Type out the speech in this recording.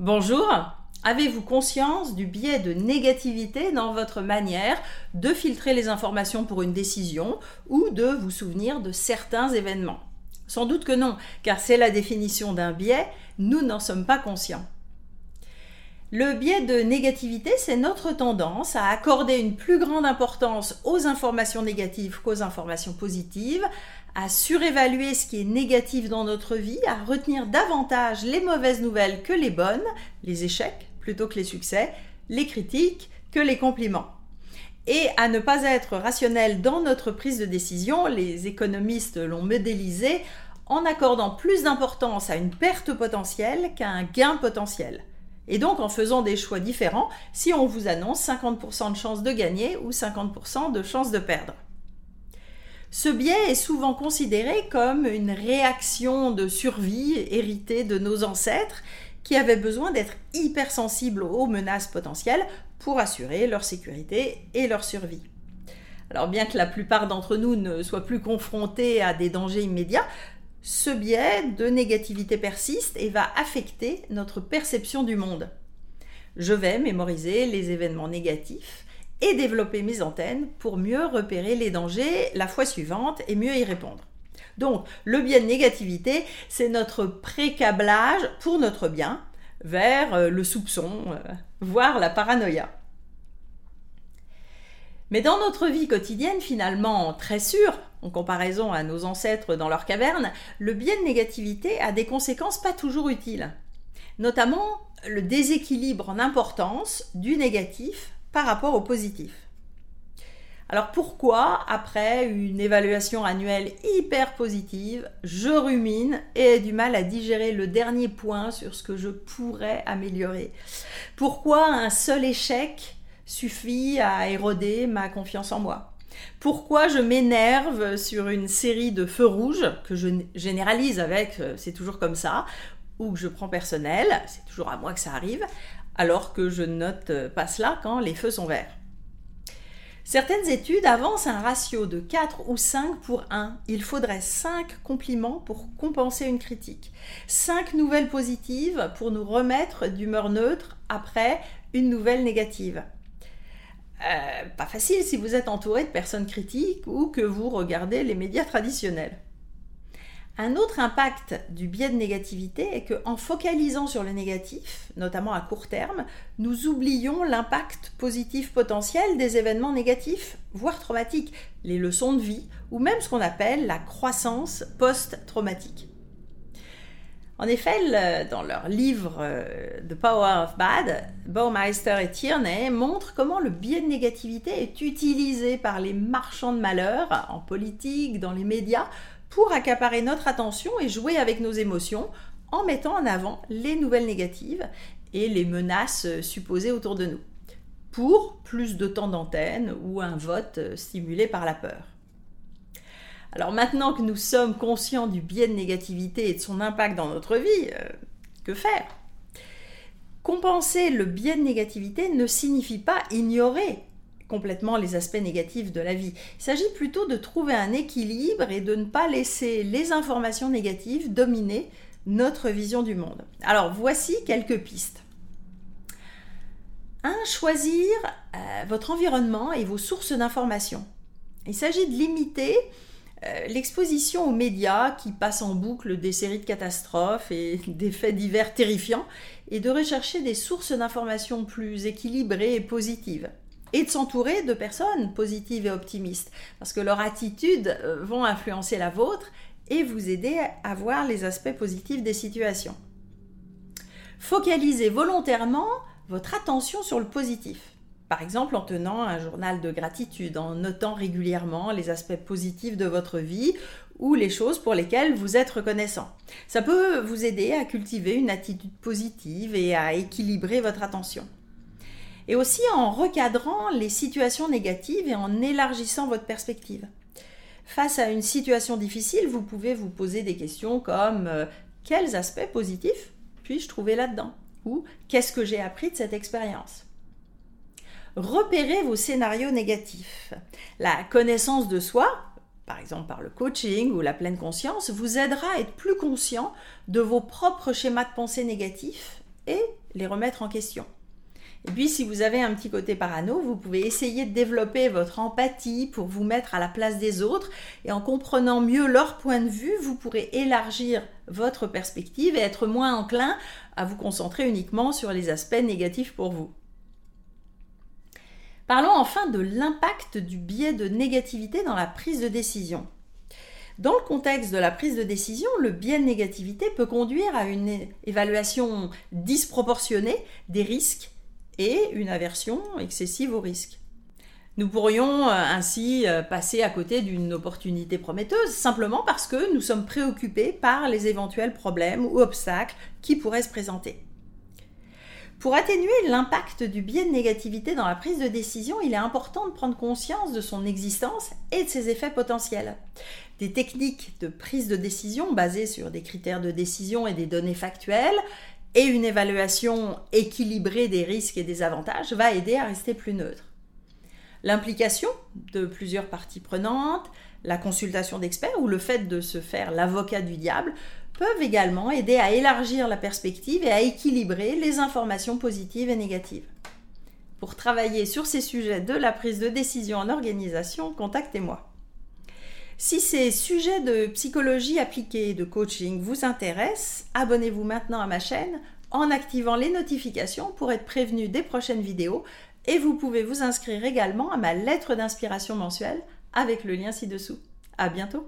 Bonjour, avez-vous conscience du biais de négativité dans votre manière de filtrer les informations pour une décision ou de vous souvenir de certains événements? Sans doute que non, car c'est la définition d'un biais, nous n'en sommes pas conscients. Le biais de négativité, c'est notre tendance à accorder une plus grande importance aux informations négatives qu'aux informations positives, à surévaluer ce qui est négatif dans notre vie, à retenir davantage les mauvaises nouvelles que les bonnes, les échecs plutôt que les succès, les critiques que les compliments. Et à ne pas être rationnel dans notre prise de décision, les économistes l'ont modélisé en accordant plus d'importance à une perte potentielle qu'à un gain potentiel. Et donc en faisant des choix différents si on vous annonce 50% de chances de gagner ou 50% de chances de perdre. Ce biais est souvent considéré comme une réaction de survie héritée de nos ancêtres qui avaient besoin d'être hypersensibles aux menaces potentielles pour assurer leur sécurité et leur survie. Alors bien que la plupart d'entre nous ne soient plus confrontés à des dangers immédiats, ce biais de négativité persiste et va affecter notre perception du monde. Je vais mémoriser les événements négatifs et développer mes antennes pour mieux repérer les dangers la fois suivante et mieux y répondre. Donc, le biais de négativité, c'est notre précablage pour notre bien vers euh, le soupçon, euh, voire la paranoïa. Mais dans notre vie quotidienne, finalement très sûre, en comparaison à nos ancêtres dans leur caverne, le biais de négativité a des conséquences pas toujours utiles. Notamment le déséquilibre en importance du négatif par rapport au positif. Alors pourquoi, après une évaluation annuelle hyper positive, je rumine et ai du mal à digérer le dernier point sur ce que je pourrais améliorer? Pourquoi un seul échec suffit à éroder ma confiance en moi pourquoi je m'énerve sur une série de feux rouges que je généralise avec euh, c'est toujours comme ça ou que je prends personnel, c'est toujours à moi que ça arrive, alors que je note euh, pas cela quand les feux sont verts. Certaines études avancent un ratio de 4 ou 5 pour 1. Il faudrait 5 compliments pour compenser une critique. 5 nouvelles positives pour nous remettre d'humeur neutre après une nouvelle négative. Euh, pas facile si vous êtes entouré de personnes critiques ou que vous regardez les médias traditionnels. Un autre impact du biais de négativité est qu'en focalisant sur le négatif, notamment à court terme, nous oublions l'impact positif potentiel des événements négatifs, voire traumatiques, les leçons de vie, ou même ce qu'on appelle la croissance post-traumatique. En effet, dans leur livre euh, The Power of Bad, Baumeister et Tierney montrent comment le biais de négativité est utilisé par les marchands de malheur, en politique, dans les médias, pour accaparer notre attention et jouer avec nos émotions en mettant en avant les nouvelles négatives et les menaces supposées autour de nous, pour plus de temps d'antenne ou un vote stimulé par la peur. Alors maintenant que nous sommes conscients du biais de négativité et de son impact dans notre vie, euh, que faire? Compenser le biais de négativité ne signifie pas ignorer complètement les aspects négatifs de la vie. Il s'agit plutôt de trouver un équilibre et de ne pas laisser les informations négatives dominer notre vision du monde. Alors voici quelques pistes. 1. Choisir euh, votre environnement et vos sources d'information. Il s'agit de limiter euh, l'exposition aux médias qui passent en boucle des séries de catastrophes et des faits divers terrifiants et de rechercher des sources d'informations plus équilibrées et positives et de s'entourer de personnes positives et optimistes, parce que leur attitude euh, vont influencer la vôtre et vous aider à voir les aspects positifs des situations. Focalisez volontairement votre attention sur le positif. Par exemple en tenant un journal de gratitude, en notant régulièrement les aspects positifs de votre vie ou les choses pour lesquelles vous êtes reconnaissant. Ça peut vous aider à cultiver une attitude positive et à équilibrer votre attention et aussi en recadrant les situations négatives et en élargissant votre perspective. Face à une situation difficile, vous pouvez vous poser des questions comme euh, quels aspects positifs puis-je trouver là-dedans? Ou qu'est-ce que j'ai appris de cette expérience? Repérez vos scénarios négatifs. La connaissance de soi, par exemple par le coaching ou la pleine conscience, vous aidera à être plus conscient de vos propres schémas de pensée négatifs et les remettre en question. Et puis si vous avez un petit côté parano, vous pouvez essayer de développer votre empathie pour vous mettre à la place des autres et en comprenant mieux leur point de vue, vous pourrez élargir votre perspective et être moins enclin à vous concentrer uniquement sur les aspects négatifs pour vous. Parlons enfin de l'impact du biais de négativité dans la prise de décision. Dans le contexte de la prise de décision, le biais de négativité peut conduire à une évaluation disproportionnée des risques et une aversion excessive au risque. Nous pourrions euh, ainsi euh, passer à côté d'une opportunité prometteuse simplement parce que nous sommes préoccupés par les éventuels problèmes ou obstacles qui pourraient se présenter. Pour atténuer l'impact du biais de négativité dans la prise de décision, il est important de prendre conscience de son existence et de ses effets potentiels. Des techniques de prise de décision basées sur des critères de décision et des données factuelles et une évaluation équilibrée des risques et des avantages va aider à rester plus neutre. L'implication de plusieurs parties prenantes, la consultation d'experts ou le fait de se faire l'avocat du diable peuvent également aider à élargir la perspective et à équilibrer les informations positives et négatives. Pour travailler sur ces sujets de la prise de décision en organisation, contactez-moi. Si ces sujets de psychologie appliquée et de coaching vous intéressent, abonnez-vous maintenant à ma chaîne en activant les notifications pour être prévenu des prochaines vidéos et vous pouvez vous inscrire également à ma lettre d'inspiration mensuelle avec le lien ci-dessous. À bientôt!